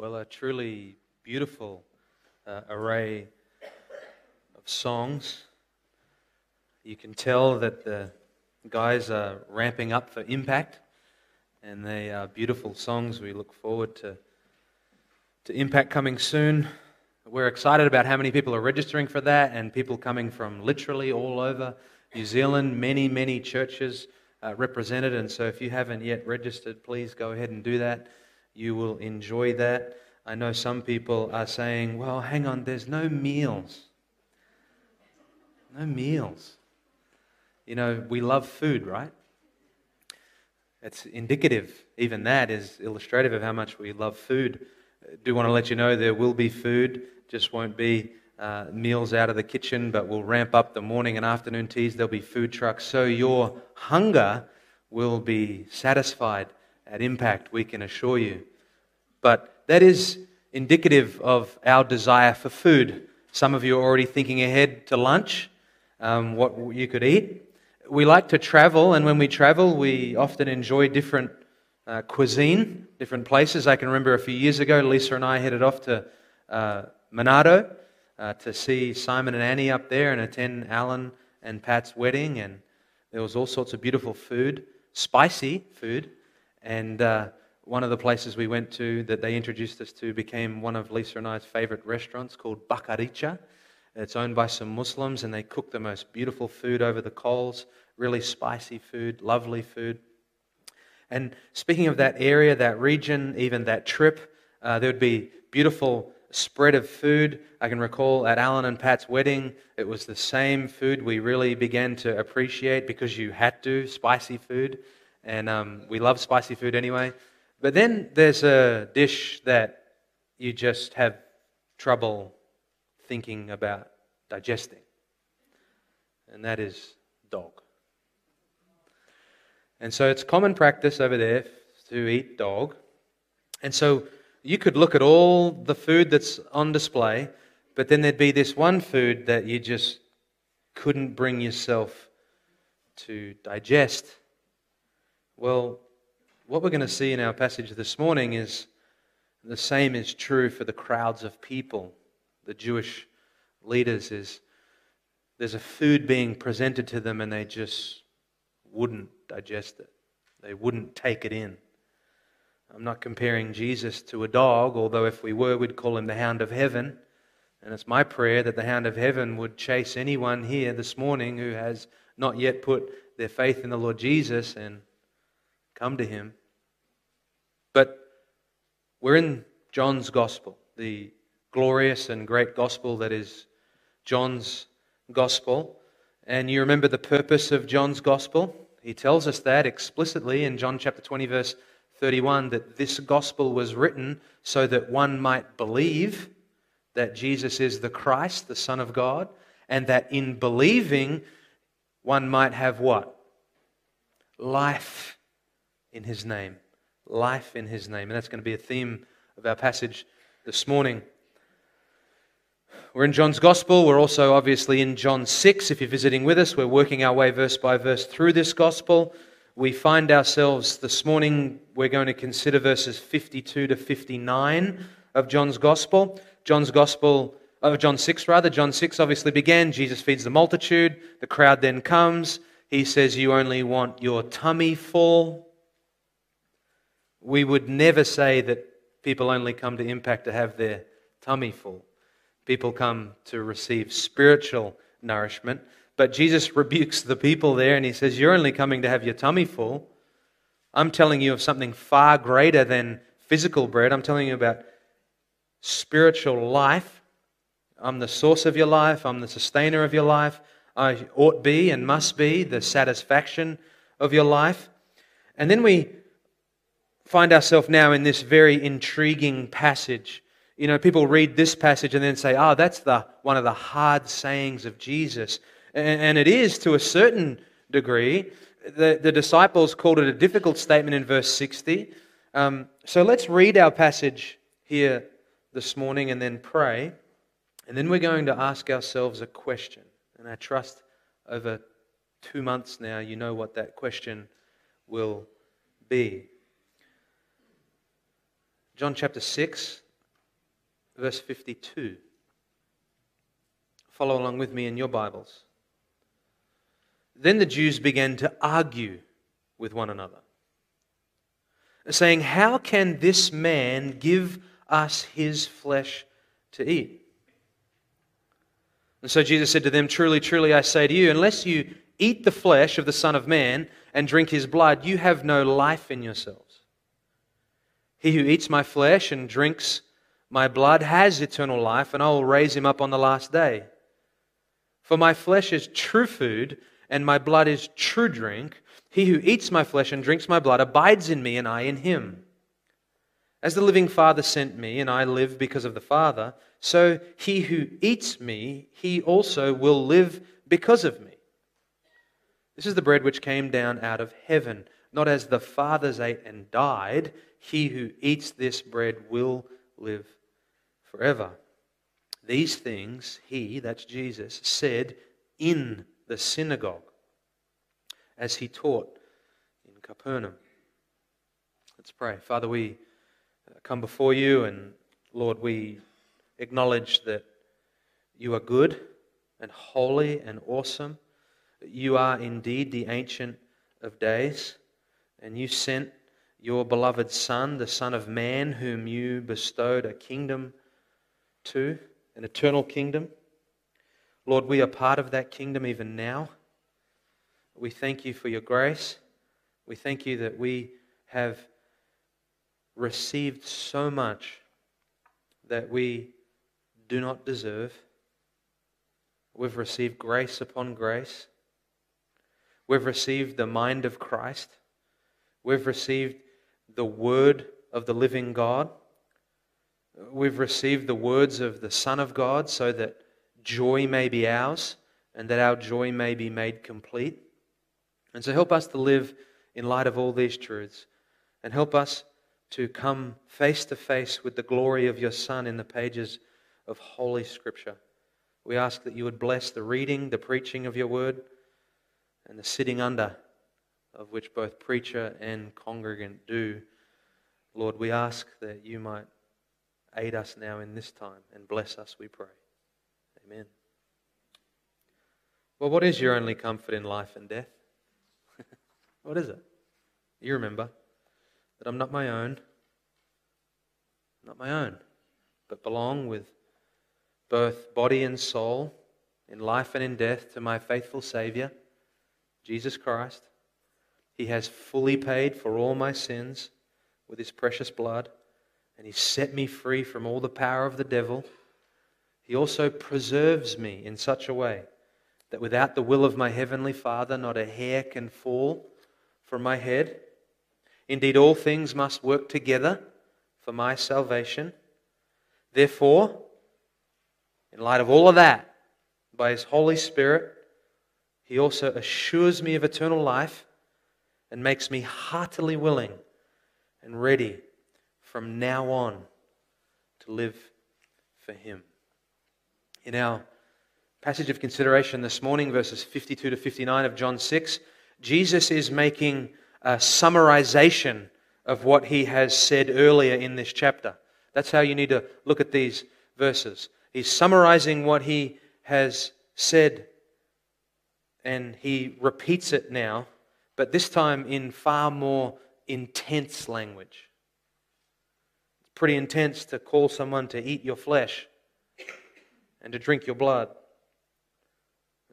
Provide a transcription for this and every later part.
Well, a truly beautiful uh, array of songs. You can tell that the guys are ramping up for impact, and they are beautiful songs. We look forward to, to impact coming soon. We're excited about how many people are registering for that, and people coming from literally all over New Zealand, many, many churches uh, represented. And so, if you haven't yet registered, please go ahead and do that you will enjoy that. I know some people are saying, well, hang on, there's no meals. No meals. You know, we love food, right? It's indicative, even that is illustrative of how much we love food. I do want to let you know there will be food, just won't be uh, meals out of the kitchen, but we'll ramp up the morning and afternoon teas. There'll be food trucks, so your hunger will be satisfied at impact, we can assure you. But that is indicative of our desire for food. Some of you are already thinking ahead to lunch, um, what you could eat. We like to travel, and when we travel, we often enjoy different uh, cuisine, different places. I can remember a few years ago, Lisa and I headed off to uh, Manado uh, to see Simon and Annie up there and attend Alan and Pat's wedding, and there was all sorts of beautiful food, spicy food. And uh, one of the places we went to that they introduced us to became one of Lisa and I's favorite restaurants called Bakaricha. It's owned by some Muslims, and they cook the most beautiful food over the coals, really spicy food, lovely food. And speaking of that area, that region, even that trip, uh, there would be beautiful spread of food. I can recall at Alan and Pat's wedding, it was the same food we really began to appreciate because you had to, spicy food and um, we love spicy food anyway. But then there's a dish that you just have trouble thinking about digesting, and that is dog. And so it's common practice over there to eat dog. And so you could look at all the food that's on display, but then there'd be this one food that you just couldn't bring yourself to digest. Well, what we're going to see in our passage this morning is the same is true for the crowds of people, the Jewish leaders is there's a food being presented to them and they just wouldn't digest it. They wouldn't take it in. I'm not comparing Jesus to a dog, although if we were, we'd call him the hound of heaven. And it's my prayer that the hound of heaven would chase anyone here this morning who has not yet put their faith in the Lord Jesus and Come to him. But we're in John's gospel, the glorious and great gospel that is John's gospel. And you remember the purpose of John's gospel? He tells us that explicitly in John chapter 20, verse 31, that this gospel was written so that one might believe that Jesus is the Christ, the Son of God, and that in believing one might have what? Life in his name. Life in his name. And that's going to be a theme of our passage this morning. We're in John's Gospel. We're also obviously in John 6. If you're visiting with us, we're working our way verse by verse through this Gospel. We find ourselves this morning, we're going to consider verses 52 to 59 of John's Gospel. John's Gospel, of John 6 rather, John 6 obviously began. Jesus feeds the multitude. The crowd then comes. He says, You only want your tummy full. We would never say that people only come to impact to have their tummy full. People come to receive spiritual nourishment. But Jesus rebukes the people there and he says, You're only coming to have your tummy full. I'm telling you of something far greater than physical bread. I'm telling you about spiritual life. I'm the source of your life, I'm the sustainer of your life. I ought be and must be the satisfaction of your life. And then we find ourselves now in this very intriguing passage. You know, people read this passage and then say, oh, that's the, one of the hard sayings of Jesus. And, and it is to a certain degree. The, the disciples called it a difficult statement in verse 60. Um, so let's read our passage here this morning and then pray. And then we're going to ask ourselves a question. And I trust over two months now, you know what that question will be. John chapter 6, verse 52. Follow along with me in your Bibles. Then the Jews began to argue with one another, saying, How can this man give us his flesh to eat? And so Jesus said to them, Truly, truly, I say to you, unless you eat the flesh of the Son of Man and drink his blood, you have no life in yourselves. He who eats my flesh and drinks my blood has eternal life, and I will raise him up on the last day. For my flesh is true food, and my blood is true drink. He who eats my flesh and drinks my blood abides in me, and I in him. As the living Father sent me, and I live because of the Father, so he who eats me, he also will live because of me. This is the bread which came down out of heaven, not as the fathers ate and died. He who eats this bread will live forever. These things he, that's Jesus, said in the synagogue as he taught in Capernaum. Let's pray. Father, we uh, come before you, and Lord, we acknowledge that you are good and holy and awesome. You are indeed the Ancient of Days, and you sent your beloved Son, the Son of Man, whom you bestowed a kingdom to an eternal kingdom. Lord, we are part of that kingdom even now. We thank you for your grace. We thank you that we have received so much that we do not deserve. We've received grace upon grace. We've received the mind of Christ. We've received the word of the living God. We've received the words of the Son of God so that joy may be ours and that our joy may be made complete. And so help us to live in light of all these truths and help us to come face to face with the glory of your Son in the pages of Holy Scripture. We ask that you would bless the reading, the preaching of your word, and the sitting under of which both preacher and congregant do. Lord, we ask that you might Aid us now in this time and bless us, we pray. Amen. Well, what is your only comfort in life and death? what is it? You remember that I'm not my own, not my own, but belong with both body and soul in life and in death to my faithful Savior, Jesus Christ. He has fully paid for all my sins with his precious blood and He set me free from all the power of the devil. He also preserves me in such a way that without the will of my heavenly Father, not a hair can fall from my head. Indeed, all things must work together for my salvation. Therefore, in light of all of that, by His Holy Spirit, He also assures me of eternal life and makes me heartily willing and ready from now on to live for Him. In our passage of consideration this morning, verses 52 to 59 of John 6, Jesus is making a summarization of what he has said earlier in this chapter. That's how you need to look at these verses. He's summarizing what he has said, and he repeats it now, but this time in far more intense language It's pretty intense to call someone to eat your flesh and to drink your blood.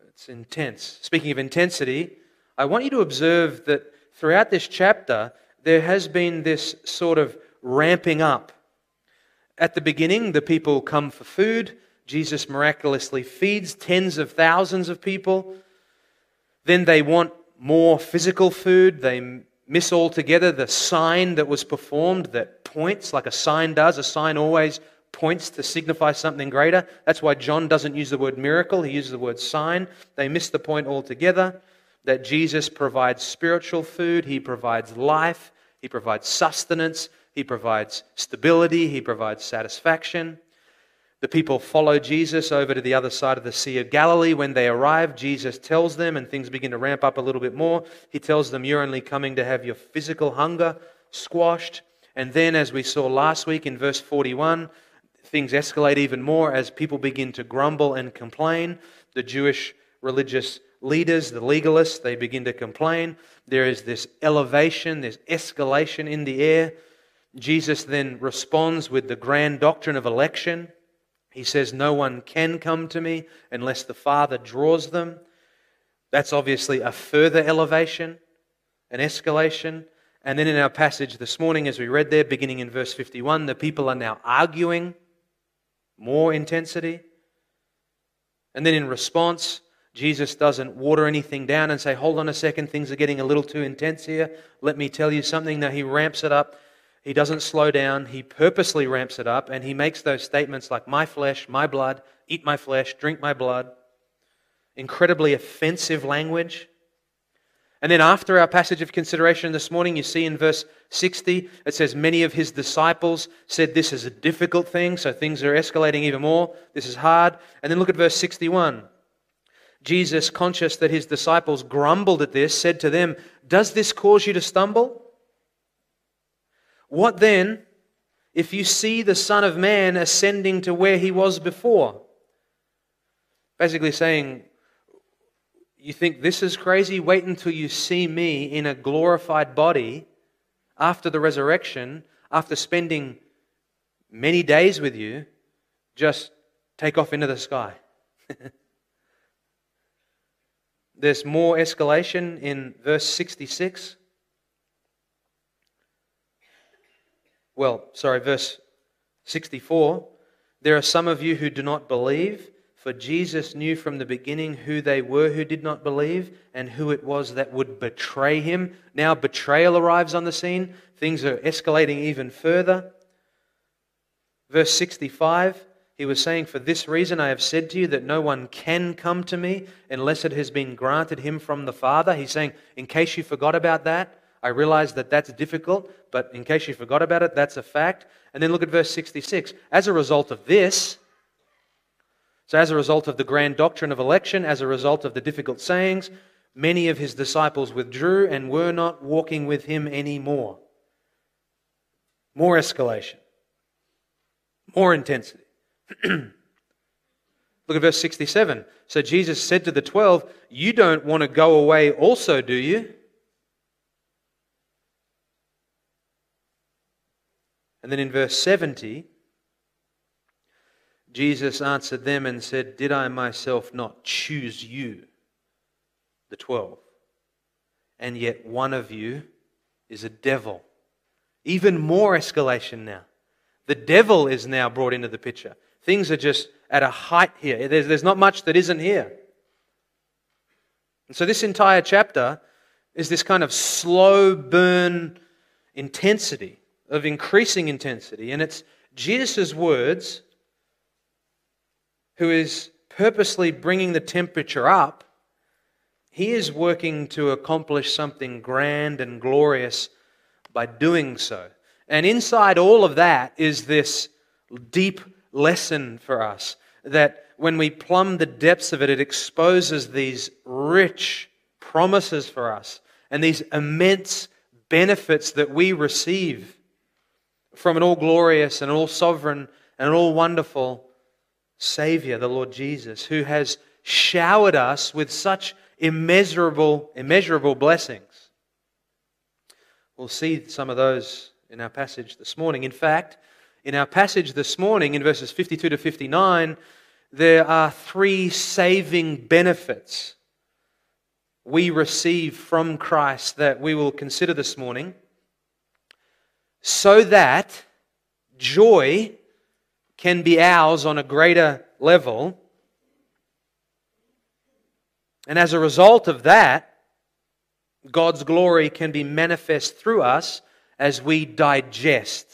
It's intense. Speaking of intensity, I want you to observe that throughout this chapter, there has been this sort of ramping up. At the beginning, the people come for food. Jesus miraculously feeds tens of thousands of people. Then they want more physical food. They miss altogether the sign that was performed that points, like a sign does. A sign always points to signify something greater. That's why John doesn't use the word miracle, he uses the word sign. They miss the point altogether that Jesus provides spiritual food, he provides life, he provides sustenance, he provides stability, he provides satisfaction. The people follow Jesus over to the other side of the Sea of Galilee. When they arrive, Jesus tells them, and things begin to ramp up a little bit more. He tells them, You're only coming to have your physical hunger squashed. And then, as we saw last week in verse 41, things escalate even more as people begin to grumble and complain. The Jewish religious leaders, the legalists, they begin to complain. There is this elevation, this escalation in the air. Jesus then responds with the grand doctrine of election. He says, No one can come to me unless the Father draws them. That's obviously a further elevation, an escalation. And then in our passage this morning, as we read there, beginning in verse 51, the people are now arguing, more intensity. And then in response, Jesus doesn't water anything down and say, Hold on a second, things are getting a little too intense here. Let me tell you something. No, he ramps it up. He doesn't slow down. He purposely ramps it up and he makes those statements like, My flesh, my blood, eat my flesh, drink my blood. Incredibly offensive language. And then, after our passage of consideration this morning, you see in verse 60, it says, Many of his disciples said this is a difficult thing, so things are escalating even more. This is hard. And then look at verse 61. Jesus, conscious that his disciples grumbled at this, said to them, Does this cause you to stumble? What then if you see the Son of Man ascending to where he was before? Basically saying, You think this is crazy? Wait until you see me in a glorified body after the resurrection, after spending many days with you, just take off into the sky. There's more escalation in verse 66. Well, sorry, verse 64. There are some of you who do not believe, for Jesus knew from the beginning who they were who did not believe and who it was that would betray him. Now betrayal arrives on the scene. Things are escalating even further. Verse 65 he was saying, For this reason I have said to you that no one can come to me unless it has been granted him from the Father. He's saying, In case you forgot about that, I realize that that's difficult, but in case you forgot about it, that's a fact. And then look at verse 66. As a result of this, so as a result of the grand doctrine of election, as a result of the difficult sayings, many of his disciples withdrew and were not walking with him anymore. More escalation, more intensity. Look at verse 67. So Jesus said to the twelve, You don't want to go away also, do you? And then in verse 70, Jesus answered them and said, Did I myself not choose you, the twelve? And yet one of you is a devil. Even more escalation now. The devil is now brought into the picture. Things are just at a height here. There's, there's not much that isn't here. And so, this entire chapter is this kind of slow burn intensity, of increasing intensity. And it's Jesus' words, who is purposely bringing the temperature up. He is working to accomplish something grand and glorious by doing so. And inside all of that is this deep lesson for us that when we plumb the depths of it, it exposes these rich promises for us and these immense benefits that we receive from an all glorious and all sovereign and all wonderful Savior, the Lord Jesus, who has showered us with such immeasurable, immeasurable blessings. We'll see some of those in our passage this morning. In fact, in our passage this morning, in verses 52 to 59, there are three saving benefits we receive from Christ that we will consider this morning so that joy can be ours on a greater level. And as a result of that, God's glory can be manifest through us as we digest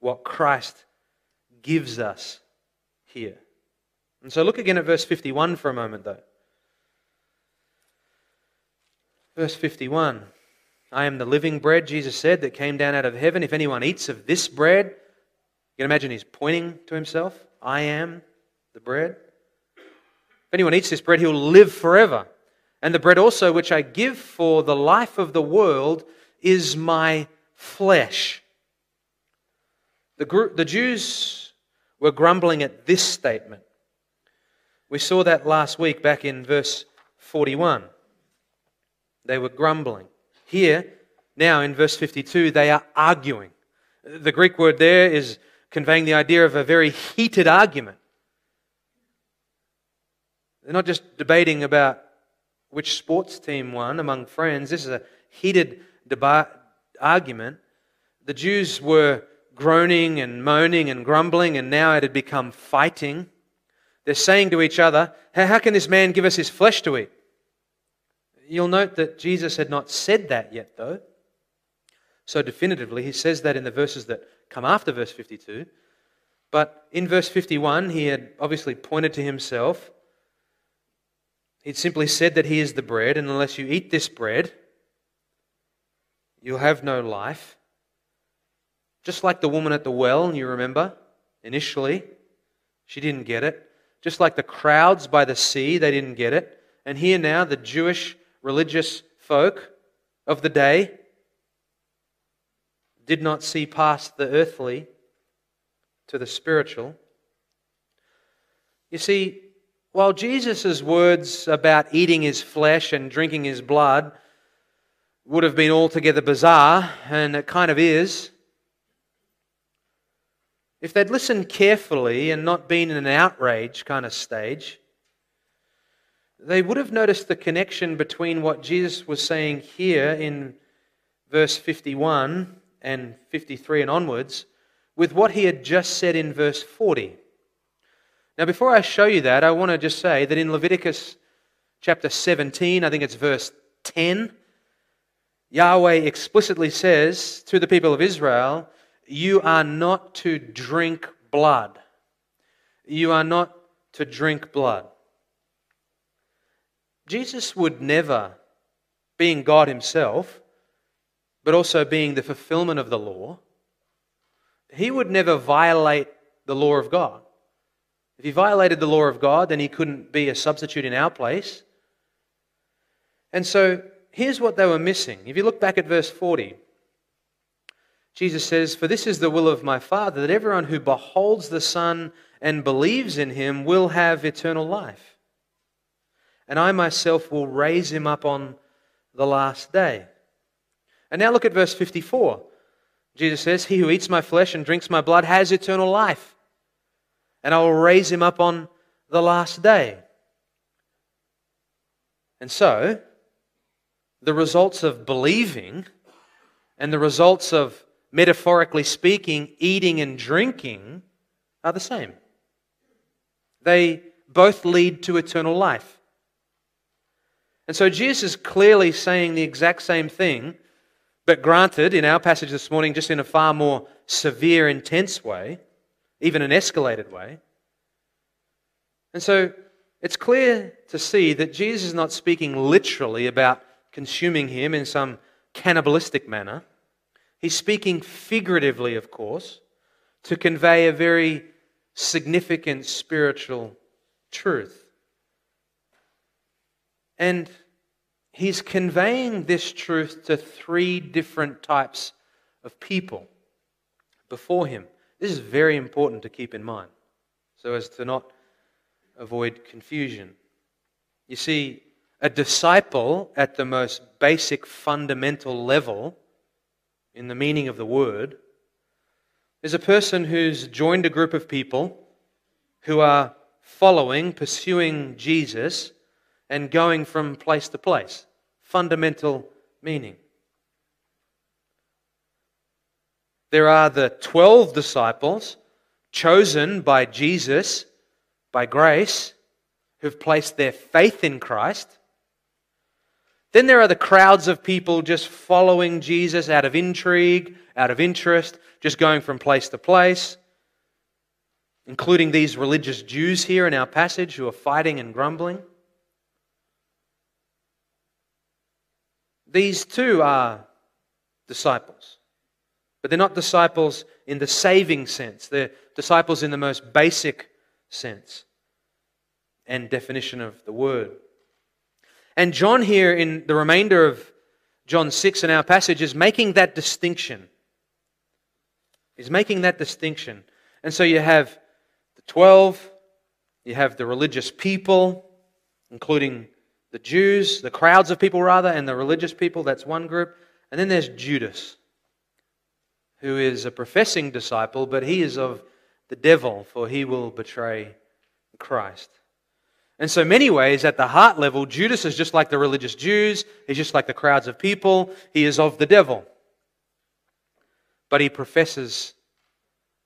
what Christ gives us here. And so look again at verse 51 for a moment, though. Verse 51 I am the living bread, Jesus said, that came down out of heaven. If anyone eats of this bread, you can imagine he's pointing to himself. I am the bread. If anyone eats this bread, he will live forever. And the bread also, which I give for the life of the world, is my flesh. The, the Jews were grumbling at this statement. We saw that last week back in verse 41. They were grumbling. Here, now in verse 52, they are arguing. The Greek word there is conveying the idea of a very heated argument. They're not just debating about which sports team won among friends. This is a heated deba- argument. The Jews were groaning and moaning and grumbling, and now it had become fighting. They're saying to each other, How can this man give us his flesh to eat? You'll note that Jesus had not said that yet, though. So definitively, he says that in the verses that come after verse 52. But in verse 51, he had obviously pointed to himself. He'd simply said that he is the bread, and unless you eat this bread, you'll have no life. Just like the woman at the well, you remember, initially, she didn't get it. Just like the crowds by the sea, they didn't get it. And here now, the Jewish religious folk of the day did not see past the earthly to the spiritual. You see, while Jesus' words about eating his flesh and drinking his blood would have been altogether bizarre, and it kind of is, if they'd listened carefully and not been in an outrage kind of stage, they would have noticed the connection between what Jesus was saying here in verse 51 and 53 and onwards with what he had just said in verse 40. Now, before I show you that, I want to just say that in Leviticus chapter 17, I think it's verse 10, Yahweh explicitly says to the people of Israel, You are not to drink blood. You are not to drink blood. Jesus would never, being God himself, but also being the fulfillment of the law, he would never violate the law of God. If he violated the law of God, then he couldn't be a substitute in our place. And so here's what they were missing. If you look back at verse 40, Jesus says, For this is the will of my Father, that everyone who beholds the Son and believes in him will have eternal life and I myself will raise him up on the last day. And now look at verse 54. Jesus says, He who eats my flesh and drinks my blood has eternal life, and I will raise him up on the last day. And so, the results of believing and the results of, metaphorically speaking, eating and drinking are the same. They both lead to eternal life. And so Jesus is clearly saying the exact same thing, but granted, in our passage this morning, just in a far more severe, intense way, even an escalated way. And so it's clear to see that Jesus is not speaking literally about consuming him in some cannibalistic manner. He's speaking figuratively, of course, to convey a very significant spiritual truth. And he's conveying this truth to three different types of people before him. This is very important to keep in mind so as to not avoid confusion. You see, a disciple at the most basic fundamental level, in the meaning of the word, is a person who's joined a group of people who are following, pursuing Jesus and going from place to place. Fundamental meaning. There are the 12 disciples chosen by Jesus, by grace, who've placed their faith in Christ. Then there are the crowds of people just following Jesus out of intrigue, out of interest, just going from place to place, including these religious Jews here in our passage who are fighting and grumbling. These too are disciples. But they're not disciples in the saving sense, they're disciples in the most basic sense and definition of the word. And John, here in the remainder of John 6 in our passage, is making that distinction. He's making that distinction. And so you have the 12, you have the religious people, including the Jews, the crowds of people rather, and the religious people. That's one group. And then there's Judas, who is a professing disciple, but he is of the devil, for he will betray Christ. And so, many ways, at the heart level, Judas is just like the religious Jews. He's just like the crowds of people. He is of the devil. But he professes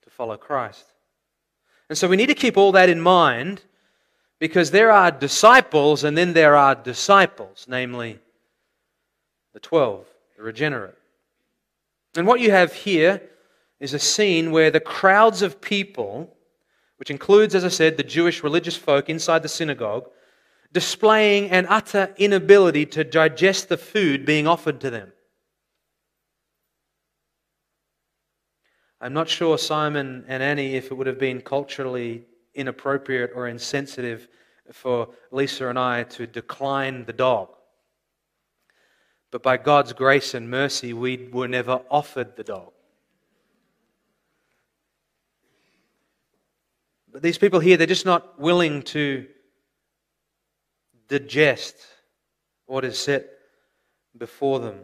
to follow Christ. And so, we need to keep all that in mind because there are disciples and then there are disciples, namely the 12, the regenerate. And what you have here is a scene where the crowds of people which includes, as I said, the Jewish religious folk inside the synagogue, displaying an utter inability to digest the food being offered to them. I'm not sure, Simon and Annie, if it would have been culturally inappropriate or insensitive for Lisa and I to decline the dog. But by God's grace and mercy, we were never offered the dog. But these people here, they're just not willing to digest what is set before them.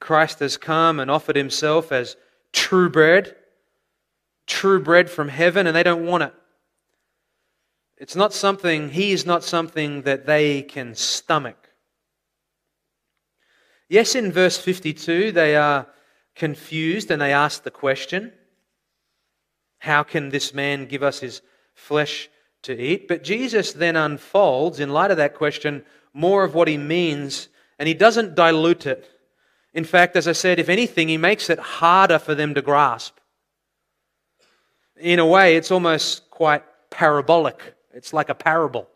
Christ has come and offered himself as true bread, true bread from heaven, and they don't want it. It's not something, he is not something that they can stomach. Yes, in verse 52, they are confused and they ask the question how can this man give us his flesh to eat? But Jesus then unfolds, in light of that question, more of what he means, and he doesn't dilute it. In fact, as I said, if anything, he makes it harder for them to grasp. In a way, it's almost quite parabolic. It's like a parable.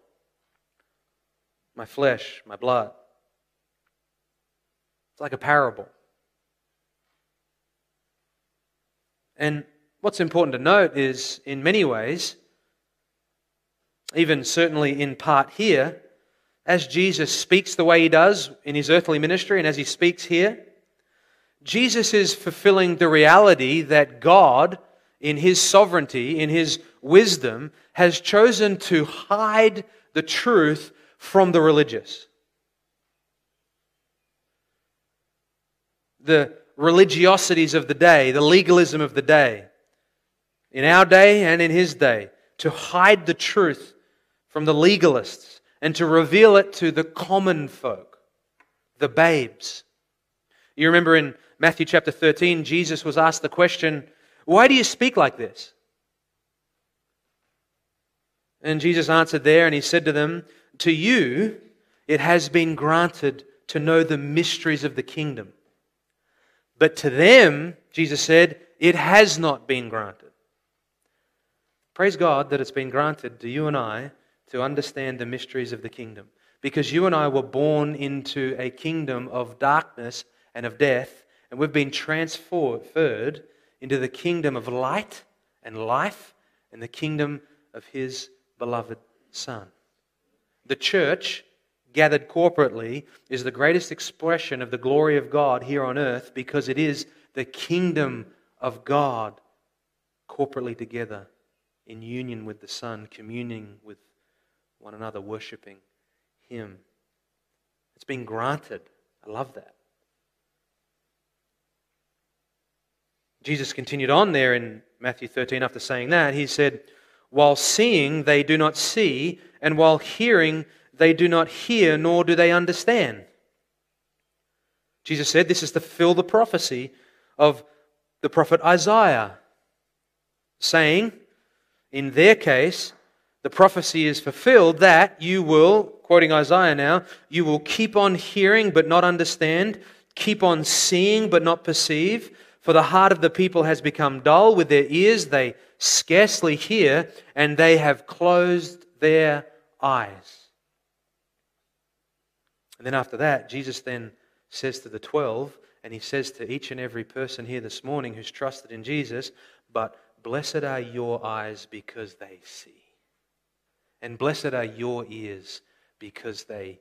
My flesh, my blood. It's like a parable. And what's important to note is, in many ways, even certainly in part here, as Jesus speaks the way he does in his earthly ministry and as he speaks here, Jesus is fulfilling the reality that God, in his sovereignty, in his wisdom, has chosen to hide the truth from the religious. The religiosities of the day, the legalism of the day, in our day and in his day, to hide the truth from the legalists and to reveal it to the common folk, the babes. You remember in Matthew chapter 13, Jesus was asked the question, Why do you speak like this? And Jesus answered there, and he said to them, To you it has been granted to know the mysteries of the kingdom. But to them, Jesus said, it has not been granted. Praise God that it's been granted to you and I to understand the mysteries of the kingdom. Because you and I were born into a kingdom of darkness and of death, and we've been transferred into the kingdom of light and life and the kingdom of His beloved Son. The church, gathered corporately, is the greatest expression of the glory of God here on earth because it is the kingdom of God corporately together in union with the Son, communing with one another, worshiping Him. It's been granted. I love that. Jesus continued on there in Matthew 13 after saying that. He said, While seeing, they do not see, and while hearing, they do not hear, nor do they understand. Jesus said this is to fill the prophecy of the prophet Isaiah, saying, in their case, the prophecy is fulfilled that you will, quoting Isaiah now, you will keep on hearing but not understand, keep on seeing but not perceive. For the heart of the people has become dull, with their ears they scarcely hear, and they have closed their eyes. And then after that, Jesus then says to the twelve, and he says to each and every person here this morning who's trusted in Jesus, but Blessed are your eyes because they see, and blessed are your ears because they.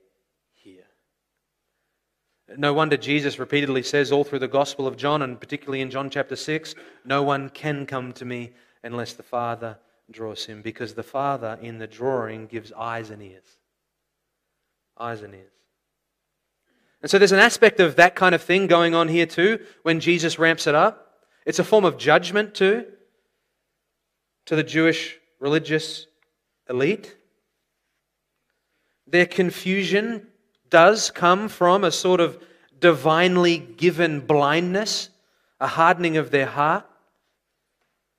No wonder Jesus repeatedly says, all through the Gospel of John, and particularly in John chapter 6, no one can come to me unless the Father draws him, because the Father in the drawing gives eyes and ears. Eyes and ears. And so there's an aspect of that kind of thing going on here too when Jesus ramps it up. It's a form of judgment too to the Jewish religious elite. Their confusion does come from a sort of divinely given blindness, a hardening of their heart.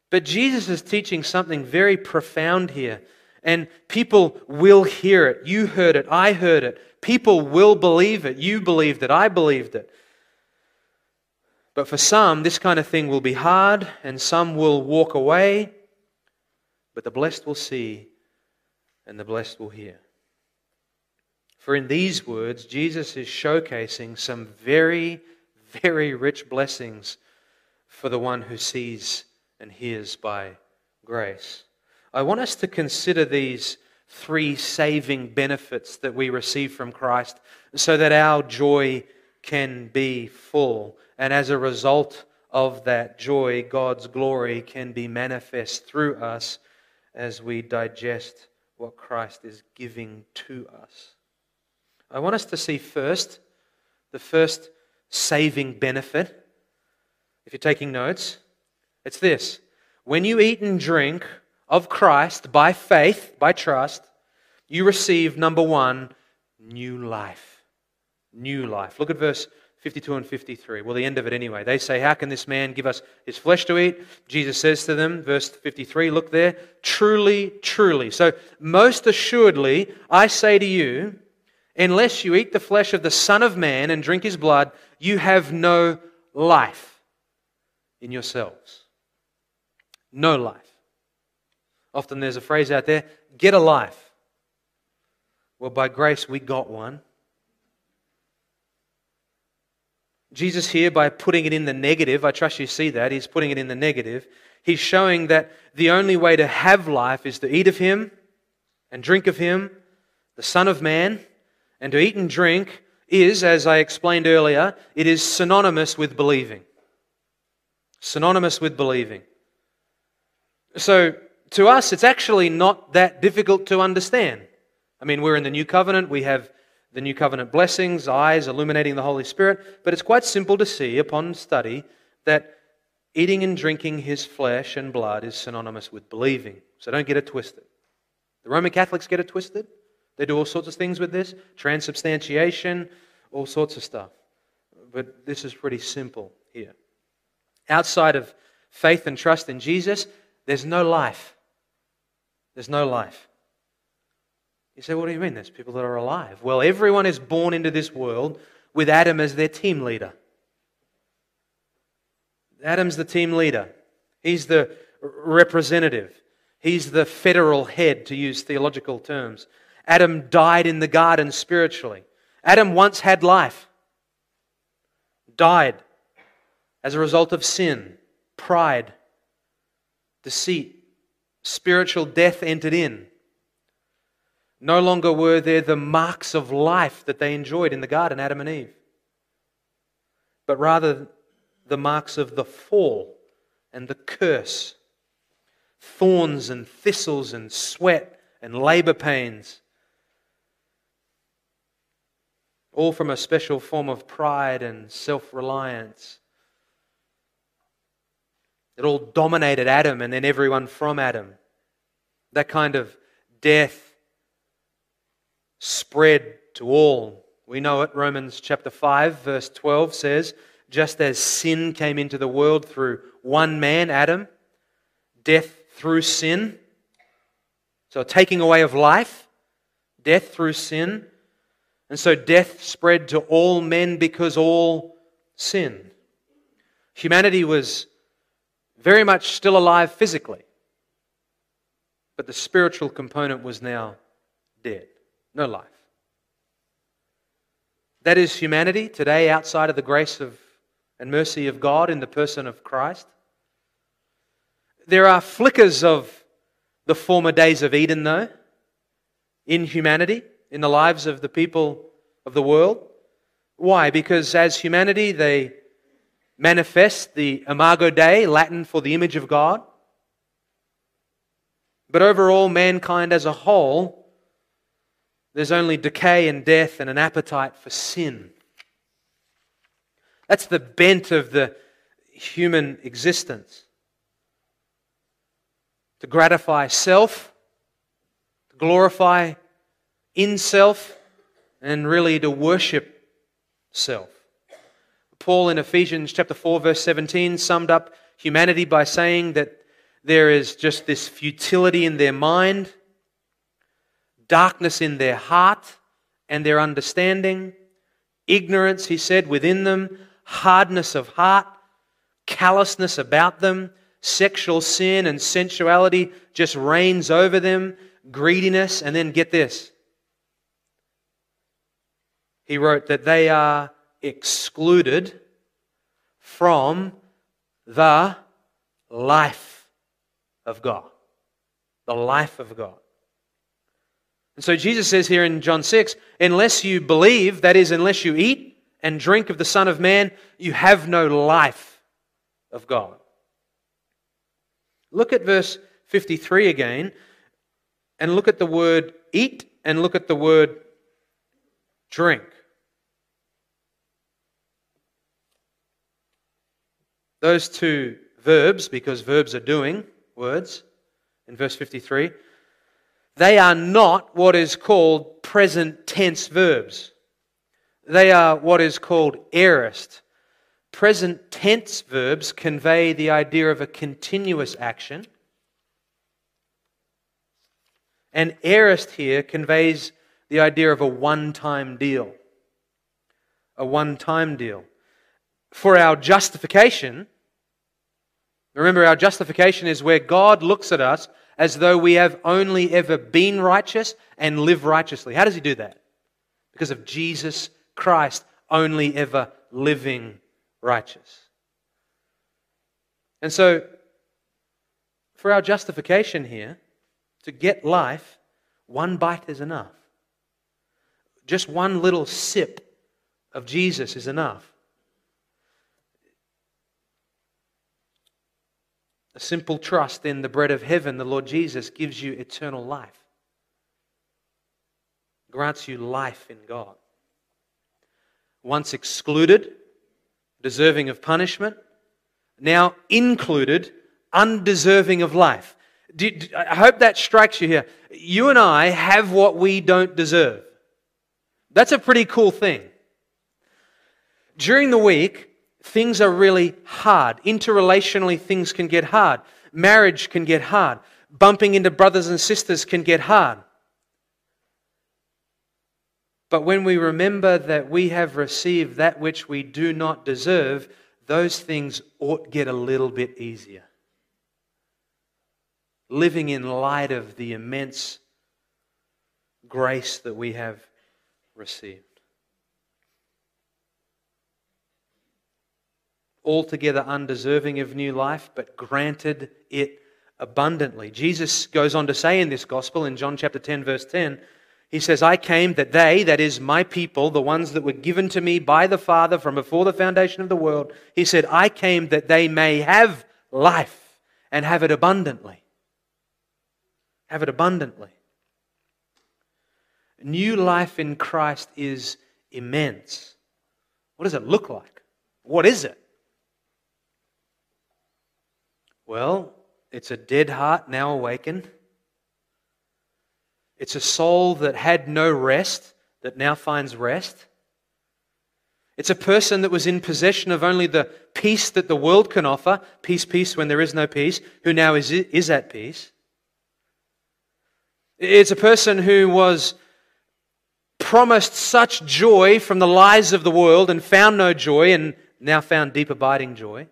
But Jesus is teaching something very profound here, and people will hear it. You heard it, I heard it. People will believe it. You believed it, I believed it. But for some, this kind of thing will be hard, and some will walk away, but the blessed will see, and the blessed will hear. For in these words, Jesus is showcasing some very, very rich blessings for the one who sees and hears by grace. I want us to consider these three saving benefits that we receive from Christ so that our joy can be full. And as a result of that joy, God's glory can be manifest through us as we digest what Christ is giving to us. I want us to see first the first saving benefit. If you're taking notes, it's this when you eat and drink of Christ by faith, by trust, you receive, number one, new life. New life. Look at verse 52 and 53. Well, the end of it anyway. They say, How can this man give us his flesh to eat? Jesus says to them, verse 53, look there, truly, truly. So, most assuredly, I say to you, unless you eat the flesh of the Son of Man and drink his blood, you have no life in yourselves. No life. Often there's a phrase out there get a life. Well, by grace, we got one. Jesus, here, by putting it in the negative, I trust you see that, he's putting it in the negative. He's showing that the only way to have life is to eat of him and drink of him, the Son of Man, and to eat and drink is, as I explained earlier, it is synonymous with believing. Synonymous with believing. So, to us, it's actually not that difficult to understand. I mean, we're in the new covenant, we have the new covenant blessings, eyes illuminating the Holy Spirit, but it's quite simple to see upon study that eating and drinking his flesh and blood is synonymous with believing. So don't get it twisted. The Roman Catholics get it twisted. They do all sorts of things with this transubstantiation, all sorts of stuff. But this is pretty simple here. Outside of faith and trust in Jesus, there's no life. There's no life. You say, what do you mean? There's people that are alive. Well, everyone is born into this world with Adam as their team leader. Adam's the team leader, he's the representative, he's the federal head, to use theological terms. Adam died in the garden spiritually. Adam once had life, died as a result of sin, pride, deceit, spiritual death entered in. No longer were there the marks of life that they enjoyed in the garden, Adam and Eve, but rather the marks of the fall and the curse thorns and thistles and sweat and labor pains. All from a special form of pride and self reliance. It all dominated Adam and then everyone from Adam. That kind of death spread to all. We know it. Romans chapter 5, verse 12 says, Just as sin came into the world through one man, Adam, death through sin. So, taking away of life, death through sin. And so, death spread to all men because all sinned. Humanity was very much still alive physically, but the spiritual component was now dead no life. That is humanity today outside of the grace of and mercy of God in the person of Christ. There are flickers of the former days of Eden, though, in humanity, in the lives of the people of the world. Why? Because as humanity, they manifest the imago Dei, Latin for the image of God. But overall, mankind as a whole, there's only decay and death and an appetite for sin. That's the bent of the human existence. To gratify self, to glorify in self, and really to worship self. Paul in Ephesians chapter 4 verse 17 summed up humanity by saying that there is just this futility in their mind, darkness in their heart and their understanding, ignorance, he said, within them, hardness of heart, callousness about them, sexual sin and sensuality just reigns over them, greediness, and then get this. He wrote that they are excluded from the life of God. The life of God. And so Jesus says here in John 6 unless you believe, that is, unless you eat and drink of the Son of Man, you have no life of God. Look at verse 53 again, and look at the word eat and look at the word drink. Those two verbs, because verbs are doing words, in verse 53, they are not what is called present tense verbs. They are what is called aorist. Present tense verbs convey the idea of a continuous action. And aorist here conveys the idea of a one time deal. A one time deal. For our justification, Remember, our justification is where God looks at us as though we have only ever been righteous and live righteously. How does He do that? Because of Jesus Christ only ever living righteous. And so, for our justification here, to get life, one bite is enough. Just one little sip of Jesus is enough. A simple trust in the bread of heaven, the Lord Jesus, gives you eternal life, grants you life in God. Once excluded, deserving of punishment, now included, undeserving of life. I hope that strikes you here. You and I have what we don't deserve. That's a pretty cool thing. During the week, things are really hard. Interrelationally, things can get hard. Marriage can get hard. Bumping into brothers and sisters can get hard. But when we remember that we have received that which we do not deserve, those things ought get a little bit easier. Living in light of the immense grace that we have received. Altogether undeserving of new life, but granted it abundantly. Jesus goes on to say in this gospel, in John chapter 10, verse 10, he says, I came that they, that is my people, the ones that were given to me by the Father from before the foundation of the world, he said, I came that they may have life and have it abundantly. Have it abundantly. New life in Christ is immense. What does it look like? What is it? Well, it's a dead heart now awakened. It's a soul that had no rest that now finds rest. It's a person that was in possession of only the peace that the world can offer peace, peace when there is no peace, who now is, is at peace. It's a person who was promised such joy from the lies of the world and found no joy and now found deep abiding joy.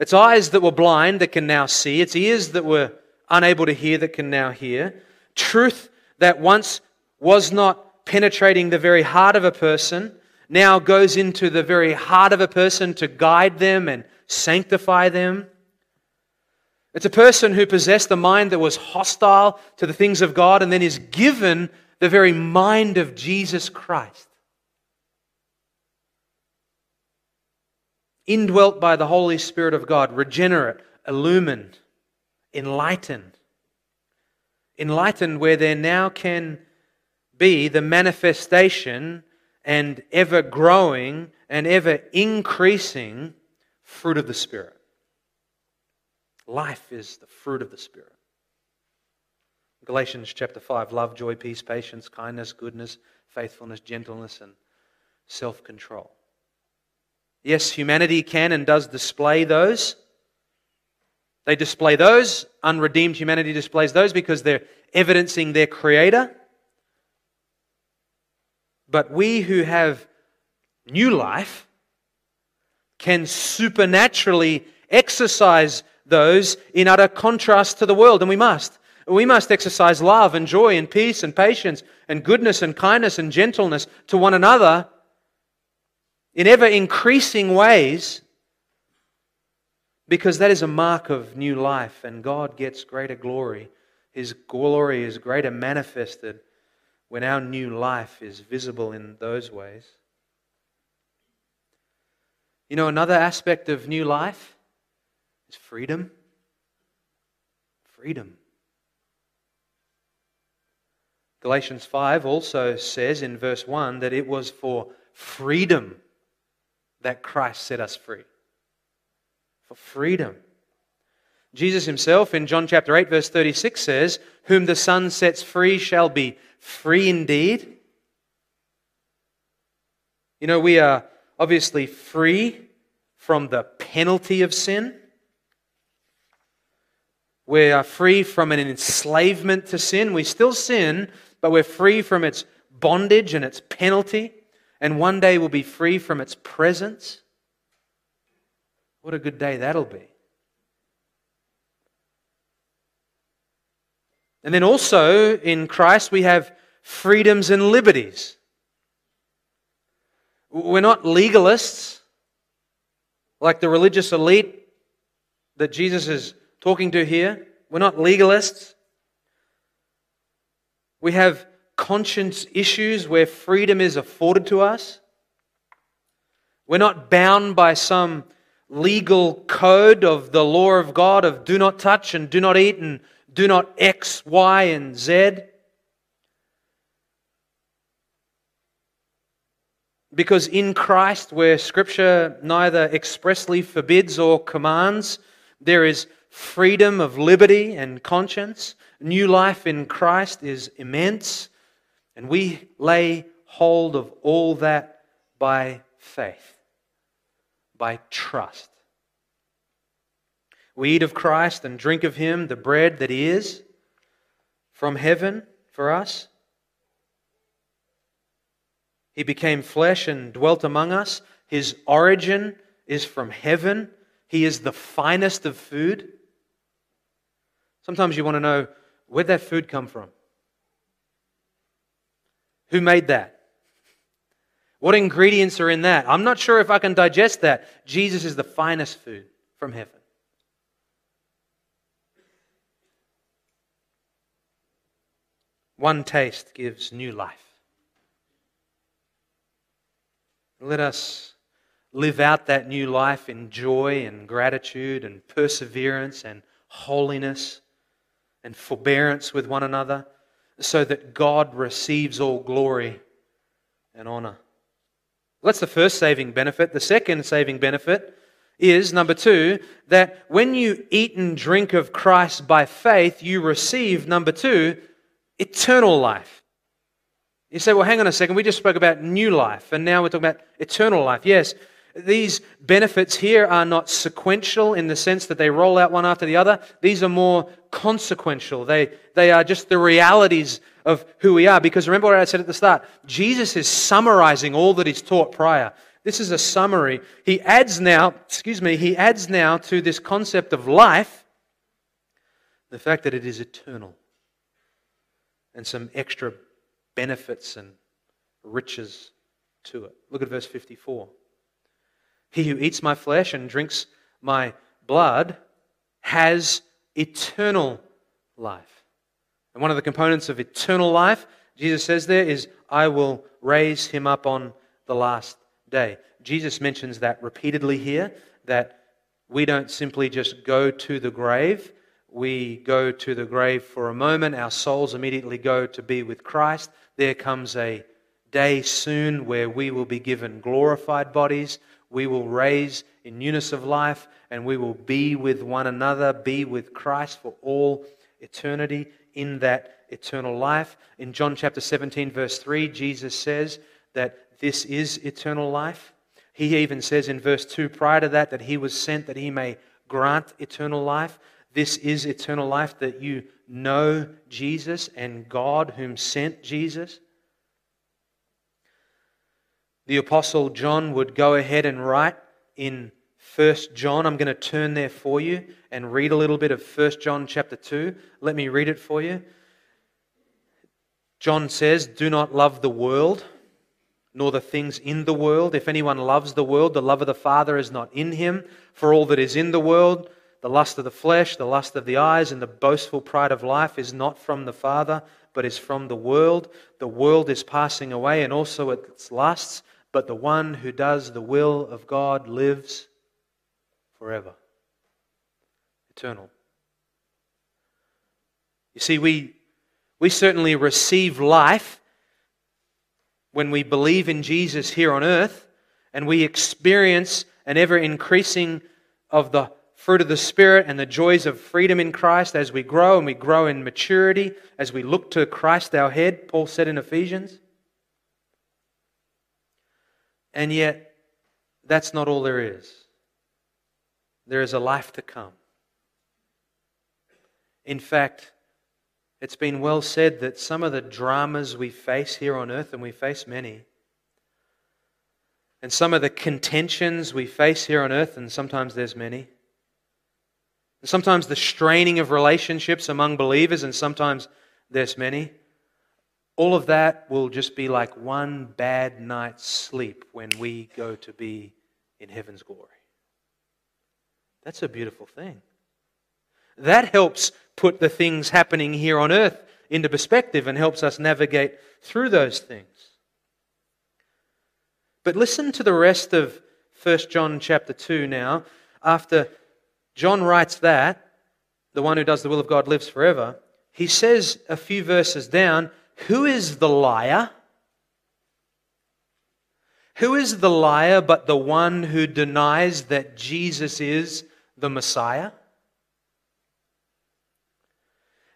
It's eyes that were blind that can now see. It's ears that were unable to hear that can now hear. Truth that once was not penetrating the very heart of a person now goes into the very heart of a person to guide them and sanctify them. It's a person who possessed a mind that was hostile to the things of God and then is given the very mind of Jesus Christ. Indwelt by the Holy Spirit of God, regenerate, illumined, enlightened. Enlightened where there now can be the manifestation and ever growing and ever increasing fruit of the Spirit. Life is the fruit of the Spirit. Galatians chapter 5 love, joy, peace, patience, kindness, goodness, faithfulness, gentleness, and self control. Yes, humanity can and does display those. They display those. Unredeemed humanity displays those because they're evidencing their Creator. But we who have new life can supernaturally exercise those in utter contrast to the world, and we must. We must exercise love and joy and peace and patience and goodness and kindness and gentleness to one another in ever increasing ways because that is a mark of new life and God gets greater glory. His glory is greater manifested when our new life is visible in those ways. You know, another aspect of new life is freedom. Freedom. Galatians 5 also says in verse 1 that it was for freedom that Christ set us free. For freedom. Jesus himself in John chapter 8, verse 36 says, Whom the Son sets free shall be free indeed. You know, we are obviously free from the penalty of sin. We are free from an enslavement to sin. We still sin, but we're free from its bondage and its penalty. And one day we'll be free from its presence. What a good day that'll be. And then also in Christ, we have freedoms and liberties. We're not legalists like the religious elite that Jesus is talking to here. We're not legalists. We have conscience issues where freedom is afforded to us. We're not bound by some legal code of the law of God of do not touch and do not eat and do not X, Y, and Z. Because in Christ, where Scripture neither expressly forbids or commands, there is freedom of liberty and conscience. New life in Christ is immense, and we lay hold of all that by faith, by trust. We eat of Christ and drink of Him, the bread that is from heaven for us. He became flesh and dwelt among us. His origin is from heaven. He is the finest of food. Sometimes you want to know where'd that food come from? Who made that? What ingredients are in that? I'm not sure if I can digest that. Jesus is the finest food from heaven. One taste gives new life. Let us live out that new life in joy and gratitude and perseverance and holiness and forbearance with one another so that God receives all glory and honor. That's the first saving benefit. The second saving benefit is, number two, that when you eat and drink of Christ by faith, you receive, number two, eternal life. You say, well, hang on a second. We just spoke about new life, and now we're talking about eternal life. Yes, these benefits here are not sequential in the sense that they roll out one after the other. These are more consequential. They, they are just the realities of who we are. Because remember what I said at the start Jesus is summarizing all that he's taught prior. This is a summary. He adds now, excuse me, he adds now to this concept of life the fact that it is eternal and some extra benefits and riches to it. Look at verse 54. He who eats my flesh and drinks my blood has eternal life. And one of the components of eternal life, Jesus says there is, I will raise him up on the last day. Jesus mentions that repeatedly here, that we don't simply just go to the grave. We go to the grave for a moment. Our souls immediately go to be with Christ. There comes a day soon where we will be given glorified bodies. We will raise in newness of life and we will be with one another, be with Christ for all eternity in that eternal life. In John chapter 17, verse 3, Jesus says that this is eternal life. He even says in verse 2 prior to that that he was sent that he may grant eternal life. This is eternal life that you know Jesus and God whom sent Jesus. The Apostle John would go ahead and write in 1 John. I'm going to turn there for you and read a little bit of 1 John chapter 2. Let me read it for you. John says, Do not love the world, nor the things in the world. If anyone loves the world, the love of the Father is not in him. For all that is in the world, the lust of the flesh, the lust of the eyes, and the boastful pride of life is not from the Father, but is from the world. The world is passing away, and also its lusts, but the one who does the will of God lives forever. Eternal. You see, we we certainly receive life when we believe in Jesus here on earth and we experience an ever increasing of the fruit of the Spirit and the joys of freedom in Christ as we grow and we grow in maturity, as we look to Christ our head, Paul said in Ephesians. And yet, that's not all there is. There is a life to come. In fact, it's been well said that some of the dramas we face here on earth, and we face many, and some of the contentions we face here on earth, and sometimes there's many, and sometimes the straining of relationships among believers, and sometimes there's many, all of that will just be like one bad night's sleep when we go to be in heaven's glory. That's a beautiful thing. That helps put the things happening here on earth into perspective and helps us navigate through those things. But listen to the rest of 1 John chapter 2 now. After John writes that, the one who does the will of God lives forever, he says a few verses down, Who is the liar? Who is the liar but the one who denies that Jesus is the Messiah?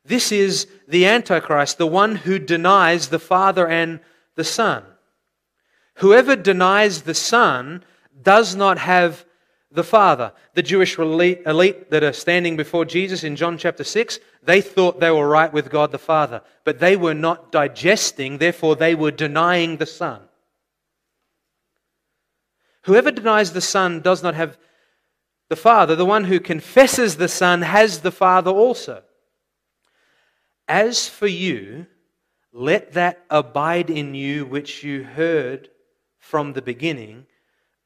This is the Antichrist, the one who denies the Father and the Son. Whoever denies the Son does not have the Father. The Jewish elite, that are standing before Jesus in John chapter 6, they thought they were right with God the Father, but they were not digesting, therefore, they were denying the Son. Whoever denies the Son does not have the Father. The one who confesses the Son has the Father also. As for you, let that abide in you which you heard from the beginning.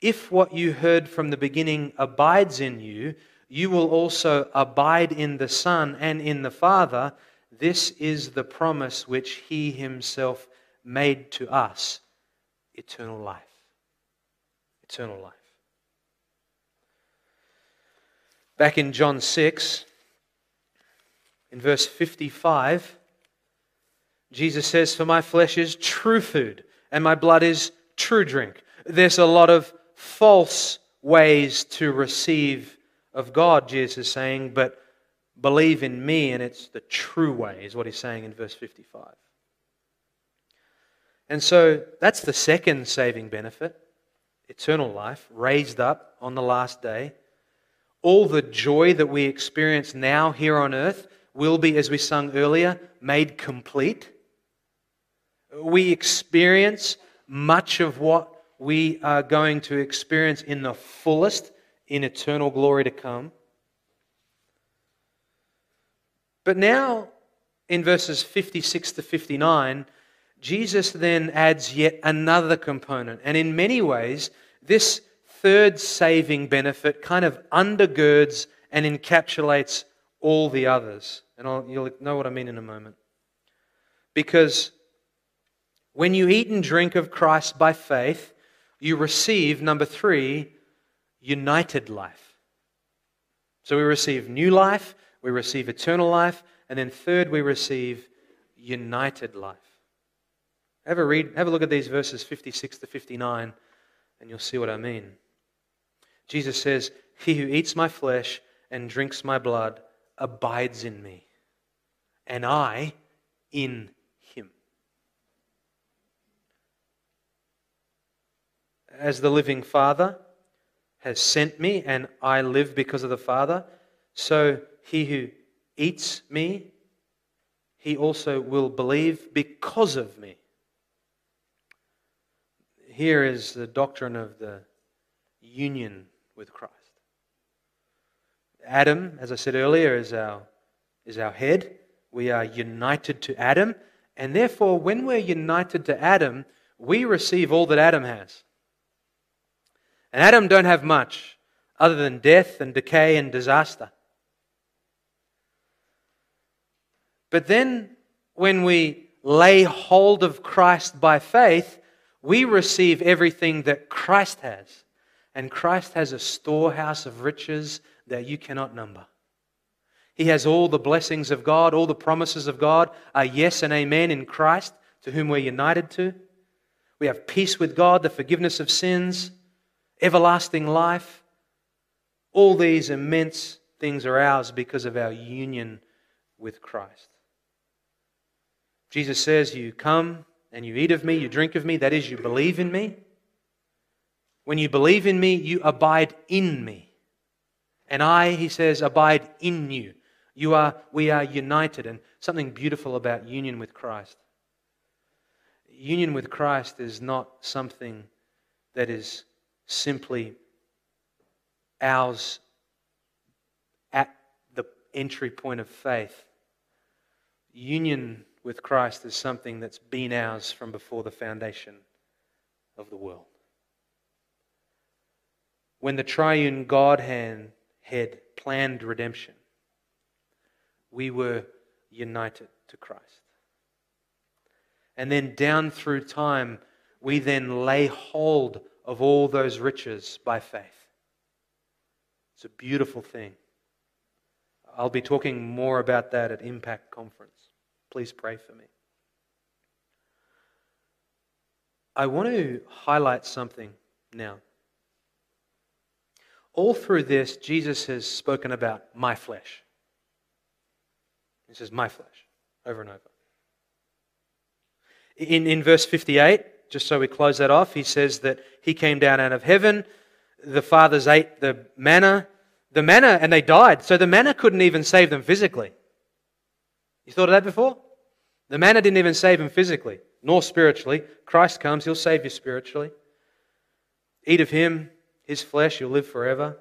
If what you heard from the beginning abides in you, you will also abide in the Son and in the Father. This is the promise which He Himself made to us eternal life. Eternal life. Back in John 6, in verse 55, Jesus says, For my flesh is true food, and my blood is true drink. There's a lot of false ways to receive of God, Jesus is saying, but believe in me, and it's the true way, is what he's saying in verse 55. And so that's the second saving benefit eternal life, raised up on the last day. All the joy that we experience now here on earth will be, as we sung earlier, made complete. We experience much of what we are going to experience in the fullest in eternal glory to come. But now, in verses 56 to 59, Jesus then adds yet another component. And in many ways, this third saving benefit kind of undergirds and encapsulates all the others. And I'll, you'll know what I mean in a moment. Because When you eat and drink of Christ by faith, you receive, number three, united life. So we receive new life, we receive eternal life, and then third, we receive united life. Have a read, have a look at these verses 56 to 59, and you'll see what I mean. Jesus says, He who eats my flesh and drinks my blood abides in me, and I in him. As the living Father has sent me, and I live because of the Father, so he who eats me, he also will believe because of me here is the doctrine of the union with Christ. Adam, as I said earlier, is our, is our head. We are united to Adam. And therefore, when we're united to Adam, we receive all that Adam has. And Adam don't have much other than death and decay and disaster. But then, when we lay hold of Christ by faith, we receive everything that Christ has. And Christ has a storehouse of riches that you cannot number. He has all the blessings of God, all the promises of God are yes and amen in Christ, to whom we're united to. We have peace with God, the forgiveness of sins, everlasting life. All these immense things are ours because of our union with Christ. Jesus says, You come and you eat of me, you drink of me, that is, you believe in me. When you believe in me, you abide in me. And I, he says, abide in you. You are, we are united, and something beautiful about union with Christ. Union with Christ is not something that is simply ours at the entry point of faith. Union with Christ is something that's been ours from before the foundation of the world. When the triune Godhead had planned redemption, we were united to Christ. And then down through time, we then lay hold of all those riches by faith. It's a beautiful thing. I'll be talking more about that at Impact Conference. Please pray for me. I want to highlight something now. All through this, Jesus has spoken about my flesh. He says, my flesh, over and over. In, in verse 58, just so we close that off, he says that he came down out of heaven. The fathers ate the manna, the manna, and they died. So the manna couldn't even save them physically. You thought of that before? The manna didn't even save him physically, nor spiritually. Christ comes, he'll save you spiritually. Eat of him, his flesh, you'll live forever.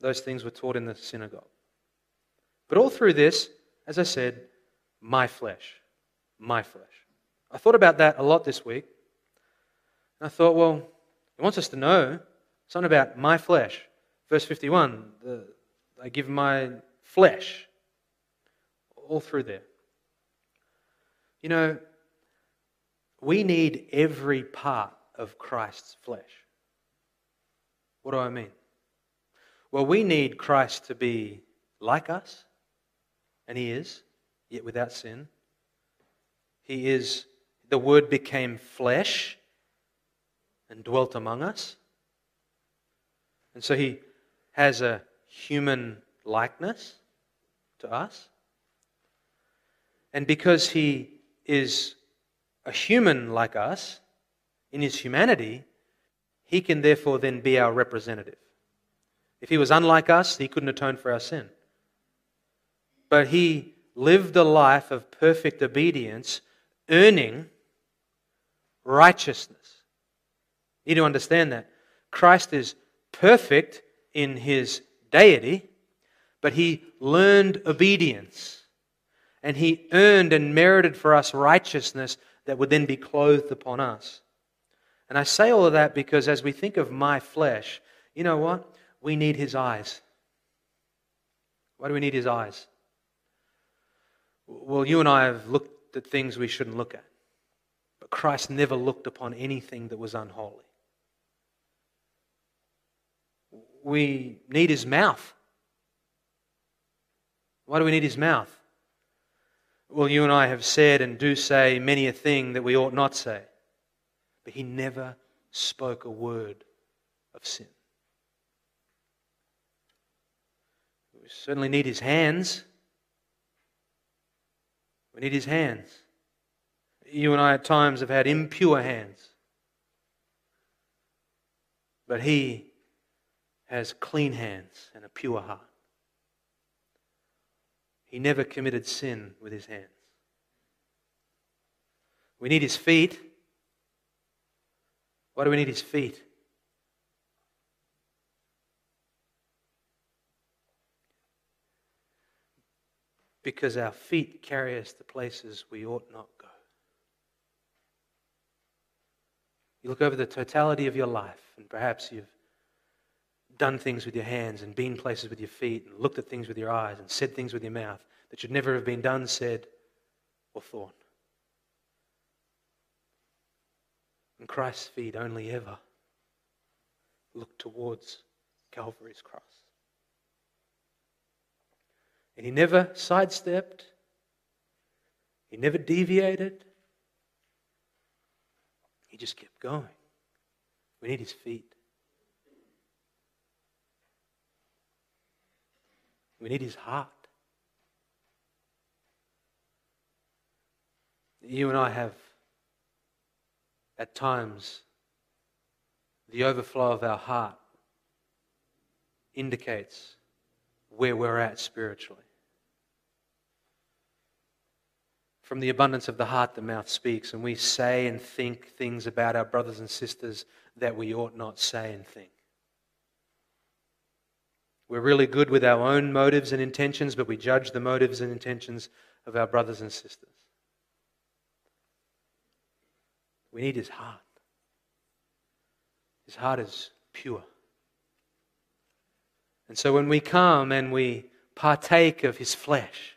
Those things were taught in the synagogue. But all through this, as I said, my flesh, my flesh. I thought about that a lot this week. And I thought, well, he wants us to know something about my flesh. Verse 51, the, I give my flesh all through there. You know, we need every part of Christ's flesh. What do I mean? Well, we need Christ to be like us, and He is, yet without sin. He is, the Word became flesh and dwelt among us. And so He has a human likeness to us. And because He is a human like us, in his humanity, he can therefore then be our representative. If he was unlike us, he couldn't atone for our sin. But he lived a life of perfect obedience, earning righteousness. You need to understand that. Christ is perfect in his deity, but he learned obedience and he earned and merited for us righteousness that would then be clothed upon us. And I say all of that because as we think of my flesh, you know what? We need his eyes. Why do we need his eyes? Well, you and I have looked at things we shouldn't look at. But Christ never looked upon anything that was unholy. We need his mouth. Why do we need his mouth? Well, you and I have said and do say many a thing that we ought not say. But he never spoke a word of sin. We certainly need his hands. We need his hands. You and I at times have had impure hands. But he has clean hands and a pure heart. He never committed sin with his hands. We need his feet. Why do we need his feet? Because our feet carry us to places we ought not go. You look over the totality of your life, and perhaps you've done things with your hands and been places with your feet and looked at things with your eyes and said things with your mouth that should never have been done, said, or thought. And Christ's feet only ever looked towards Calvary's cross. And he never sidestepped, he never deviated, he just kept going. We need his feet. We need his heart. You and I have, at times, the overflow of our heart indicates where we're at spiritually. From the abundance of the heart, the mouth speaks, and we say and think things about our brothers and sisters that we ought not say and think. We're really good with our own motives and intentions, but we judge the motives and intentions of our brothers and sisters. We need his heart. His heart is pure. And so when we come and we partake of his flesh,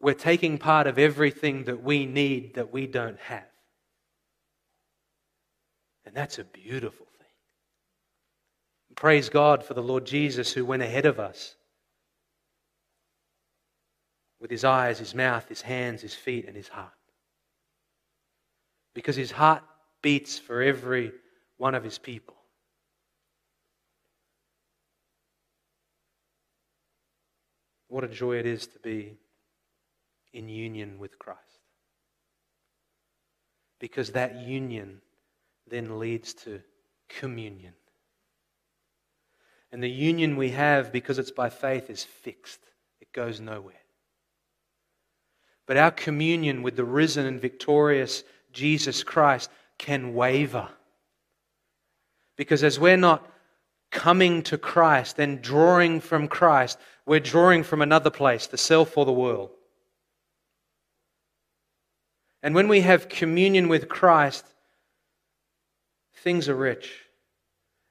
we're taking part of everything that we need that we don't have. And that's a beautiful Praise God for the Lord Jesus who went ahead of us with his eyes, his mouth, his hands, his feet, and his heart. Because his heart beats for every one of his people. What a joy it is to be in union with Christ. Because that union then leads to communion. And the union we have, because it's by faith, is fixed, it goes nowhere. But our communion with the risen and victorious Jesus Christ can waver. Because as we're not coming to Christ and drawing from Christ, we're drawing from another place, the self or the world. And when we have communion with Christ, things are rich.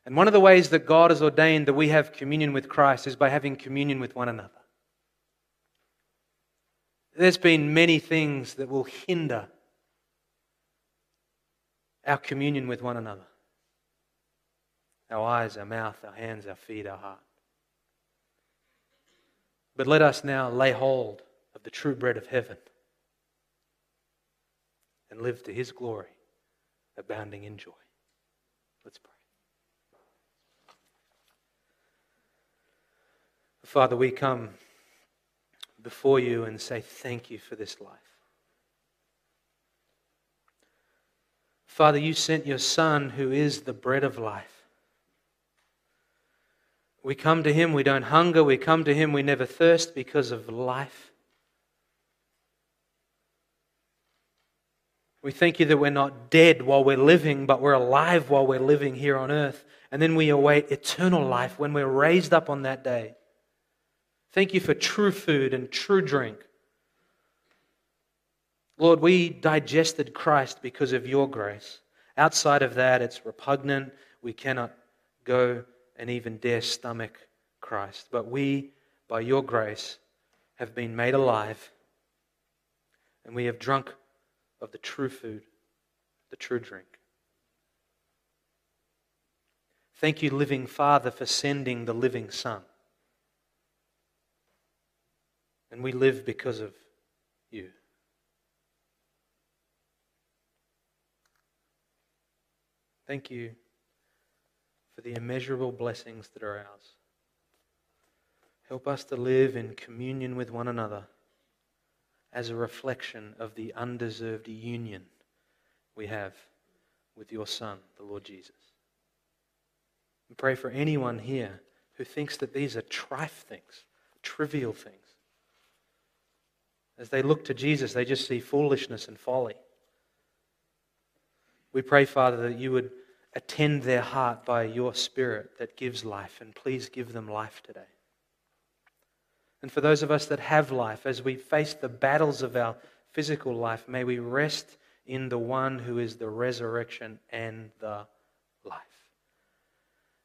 And one of the ways that God has ordained that we have communion with Christ is by having communion with one another. There's been many things that will hinder our communion with one another our eyes, our mouth, our hands, our feet, our heart. But let us now lay hold of the true bread of heaven and live to his glory, abounding in joy. Let's pray. Father, we come before you and say thank you for this life. Father, you sent your Son, who is the bread of life. We come to him, we don't hunger. We come to him, we never thirst because of life. We thank you that we're not dead while we're living, but we're alive while we're living here on earth. And then we await eternal life when we're raised up on that day. Thank you for true food and true drink. Lord, we digested Christ because of your grace. Outside of that, it's repugnant. We cannot go and even dare stomach Christ. But we, by your grace, have been made alive. and we have drunk of the true food, the true drink. Thank you, living Father, for sending the living Son. And we live because of you. Thank you for the immeasurable blessings that are ours. Help us to live in communion with one another as a reflection of the undeserved union we have with your Son, the Lord Jesus. And pray for anyone here who thinks that these are trifle things, trivial things. As they look to Jesus, they just see foolishness and folly. We pray, Father, that you would attend their heart by your Spirit that gives life, and please give them life today. And for those of us that have life, as we face the battles of our physical life, may we rest in the one who is the resurrection and the life.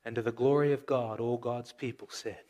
And to the glory of God, all God's people said,